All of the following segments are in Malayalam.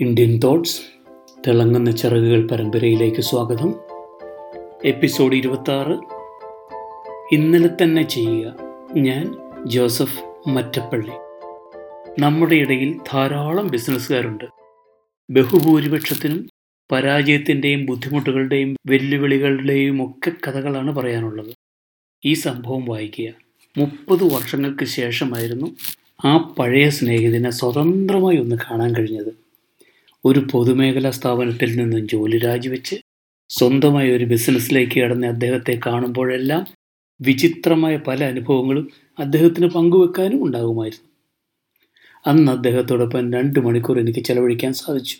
ഇന്ത്യൻ തോട്ട്സ് തിളങ്ങുന്ന ചിറകുകൾ പരമ്പരയിലേക്ക് സ്വാഗതം. എപ്പിസോഡ് ഇരുപത്താറ് ഇന്നലെ തന്നെ ചെയ്യുക ഞാൻ ജോസഫ് മറ്റപ്പള്ളി. നമ്മുടെ ഇടയിൽ ധാരാളം ബിസിനസ്സുകാരുണ്ട്. ബഹുഭൂരിപക്ഷത്തിനും പരാജയത്തിന്റെയും ബുദ്ധിമുട്ടുകളുടെയും വെല്ലുവിളികളുടെയും ഒക്കെ കഥകളാണ് പറയാനുള്ളത്. ഈ സംഭവം വായിക്കുക. മുപ്പത് വർഷങ്ങൾക്ക് ശേഷമായിരുന്നു ആ പഴയ സ്നേഹിതനെ സ്വതന്ത്രമായി ഒന്ന് കാണാൻ കഴിഞ്ഞത്. ഒരു പൊതുമേഖലാ സ്ഥാപനത്തിൽ നിന്നും ജോലി രാജിവെച്ച് സ്വന്തമായ ഒരു ബിസിനസ്സിലേക്ക് കടന്ന അദ്ദേഹത്തെ കാണുമ്പോഴെല്ലാം വിചിത്രമായ പല അനുഭവങ്ങളും അദ്ദേഹത്തിന് പങ്കുവെക്കാനും ഉണ്ടാകുമായിരുന്നു. അന്ന് അദ്ദേഹത്തോടൊപ്പം രണ്ട് മണിക്കൂർ എനിക്ക് ചെലവഴിക്കാൻ സാധിച്ചു.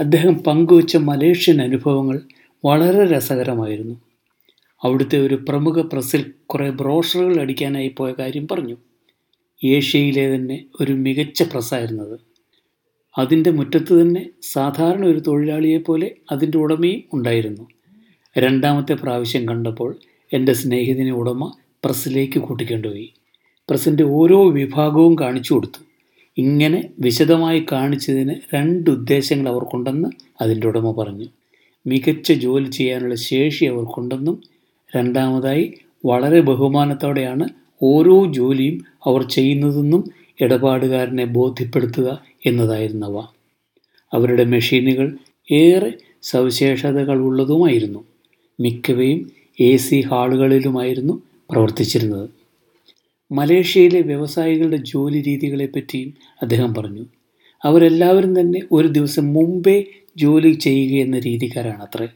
അദ്ദേഹം പങ്കുവച്ച മലേഷ്യൻ അനുഭവങ്ങൾ വളരെ രസകരമായിരുന്നു. അവിടുത്തെ ഒരു പ്രമുഖ പ്രസിൽ കുറേ ബ്രോഷറുകൾ അടിക്കാനായി പോയ കാര്യം പറഞ്ഞു. ഏഷ്യയിലെ തന്നെ ഒരു മികച്ച പ്രസ്സായിരുന്നത്. അതിന്റെ മുറ്റത്ത് തന്നെ സാധാരണ ഒരു തൊഴിലാളിയെപ്പോലെ അതിന്റെ ഉടമയും ഉണ്ടായിരുന്നു. രണ്ടാമത്തെ പ്രാവശ്യം കണ്ടപ്പോൾ എന്റെ സ്നേഹിതനെ ഉടമ പ്രസ്സിലേക്ക് കൂട്ടിക്കൊണ്ടുപോയി പ്രസിന്റെ ഓരോ വിഭാഗവും കാണിച്ചു കൊടുത്തു. ഇങ്ങനെ വിശദമായി കാണിച്ചതിന് രണ്ട് ഉദ്ദേശങ്ങൾ അവർക്കുണ്ടെന്ന് അതിന്റെ ഉടമ പറഞ്ഞു. മികച്ച ജോലി ചെയ്യാനുള്ള ശേഷി അവർക്കുണ്ടെന്നും രണ്ടാമതായി വളരെ ബഹുമാനത്തോടെയാണ് ഓരോ ജോലിയും അവർ ചെയ്യുന്നതെന്നും ഇടപാടുകാരനെ ബോധ്യപ്പെടുത്തുക എന്നതായിരുന്നവ. അവരുടെ മെഷീനുകൾ ഏറെ സവിശേഷതകൾ ഉള്ളതുമായിരുന്നു മിക്കവയും എ സി ഹാളുകളിലുമായിരുന്നു പ്രവർത്തിച്ചിരുന്നത്. മലേഷ്യയിലെ വ്യവസായികളുടെ ജോലി രീതികളെപ്പറ്റിയും അദ്ദേഹം പറഞ്ഞു. അവരെല്ലാവരും തന്നെ ഒരു ദിവസം മുമ്പേ ജോലി ചെയ്യുക എന്ന രീതിക്കാരാണ് അത്രേ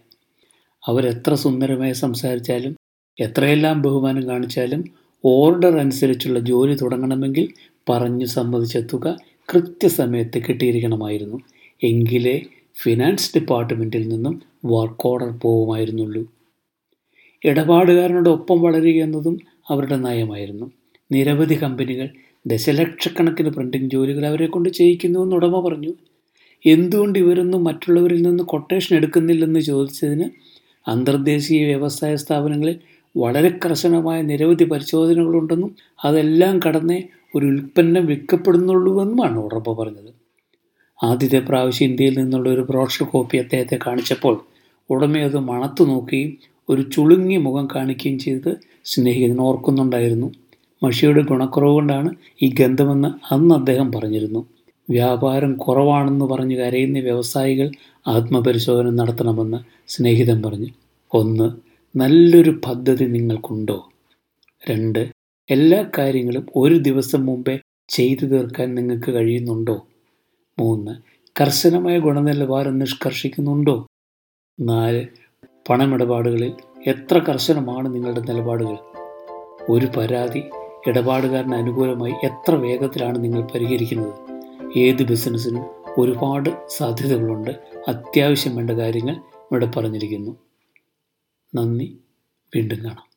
അവരെത്ര സുന്ദരമായി സംസാരിച്ചാലും എത്രയെല്ലാം ബഹുമാനം കാണിച്ചാലും ഓർഡർ അനുസരിച്ചുള്ള ജോലി തുടങ്ങണമെങ്കിൽ പറഞ്ഞു സമ്മതിച്ച തുക കൃത്യസമയത്ത് കിട്ടിയിരിക്കണമായിരുന്നു. എങ്കിലേ ഫിനാൻസ് ഡിപ്പാർട്ട്മെന്റിൽ നിന്നും വർക്ക് ഓർഡർ പോവുമായിരുന്നുള്ളൂ. ഇടപാടുകാരനോട് ഒപ്പം വളരുക എന്നതും അവരുടെ നയമായിരുന്നു. നിരവധി കമ്പനികൾ ദശലക്ഷക്കണക്കിന് പ്രിന്റിംഗ് ജോലികൾ അവരെ കൊണ്ട് ചെയ്യിക്കുന്നുവെന്ന് ഉടമ പറഞ്ഞു. എന്തുകൊണ്ട് ഇവരൊന്നും മറ്റുള്ളവരിൽ നിന്ന് കൊട്ടേഷൻ എടുക്കുന്നില്ലെന്ന് ചോദിച്ചതിന് അന്തർദേശീയ വ്യവസായ സ്ഥാപനങ്ങളിൽ വളരെ കർശനമായ നിരവധി പരിശോധനകളുണ്ടെന്നും അതെല്ലാം കടന്നേ ഒരു ഉൽപ്പന്നം വിൽക്കപ്പെടുന്നുള്ളൂവെന്നുമാണ് ഉറപ്പ് പറഞ്ഞത്. ആദ്യത്തെ പ്രാവശ്യം ഇന്ത്യയിൽ നിന്നുള്ള ഒരു ബ്രോഷർ കോപ്പി അദ്ദേഹത്തെ കാണിച്ചപ്പോൾ ഉടമ അത് മണത്തു നോക്കുകയും ഒരു ചുളുങ്ങിയ മുഖം കാണിക്കുകയും ചെയ്ത് സ്നേഹിതൻ ഓർക്കുന്നുണ്ടായിരുന്നു. മഷിയുടെ ഗുണക്കുറവ് കൊണ്ടാണ് ഈ ഗന്ധമെന്ന് അന്ന് അദ്ദേഹം പറഞ്ഞിരുന്നു. വ്യാപാരം കുറവാണെന്ന് പറഞ്ഞ് കരയുന്ന വ്യവസായികൾ ആത്മപരിശോധന നടത്തണമെന്ന് സ്നേഹിതൻ പറഞ്ഞു. ഒന്ന് നല്ലൊരു പദ്ധതി നിങ്ങൾക്കുണ്ടോ? രണ്ട് എല്ലാ കാര്യങ്ങളും ഒരു ദിവസം മുമ്പേ ചെയ്തു തീർക്കാൻ നിങ്ങൾക്ക് കഴിയുന്നുണ്ടോ? മൂന്ന് കർശനമായ ഗുണനിലവാരം നിഷ്കർഷിക്കുന്നുണ്ടോ? നാല് പണമിടപാടുകളിൽ എത്ര കർശനമാണ് നിങ്ങളുടെ നിലപാടുകൾ? ഒരു പരാതി ഇടപാടുകാരന് അനുകൂലമായി എത്ര വേഗത്തിലാണ് നിങ്ങൾ പരിഹരിക്കുന്നത്? ഏത് ബിസിനസ്സിനും ഒരുപാട് സാധ്യതകളുണ്ട്. അത്യാവശ്യം വേണ്ട കാര്യങ്ങൾ ഇവിടെ പറഞ്ഞിരിക്കുന്നു. നന്ദി. വീണ്ടും കാണാം.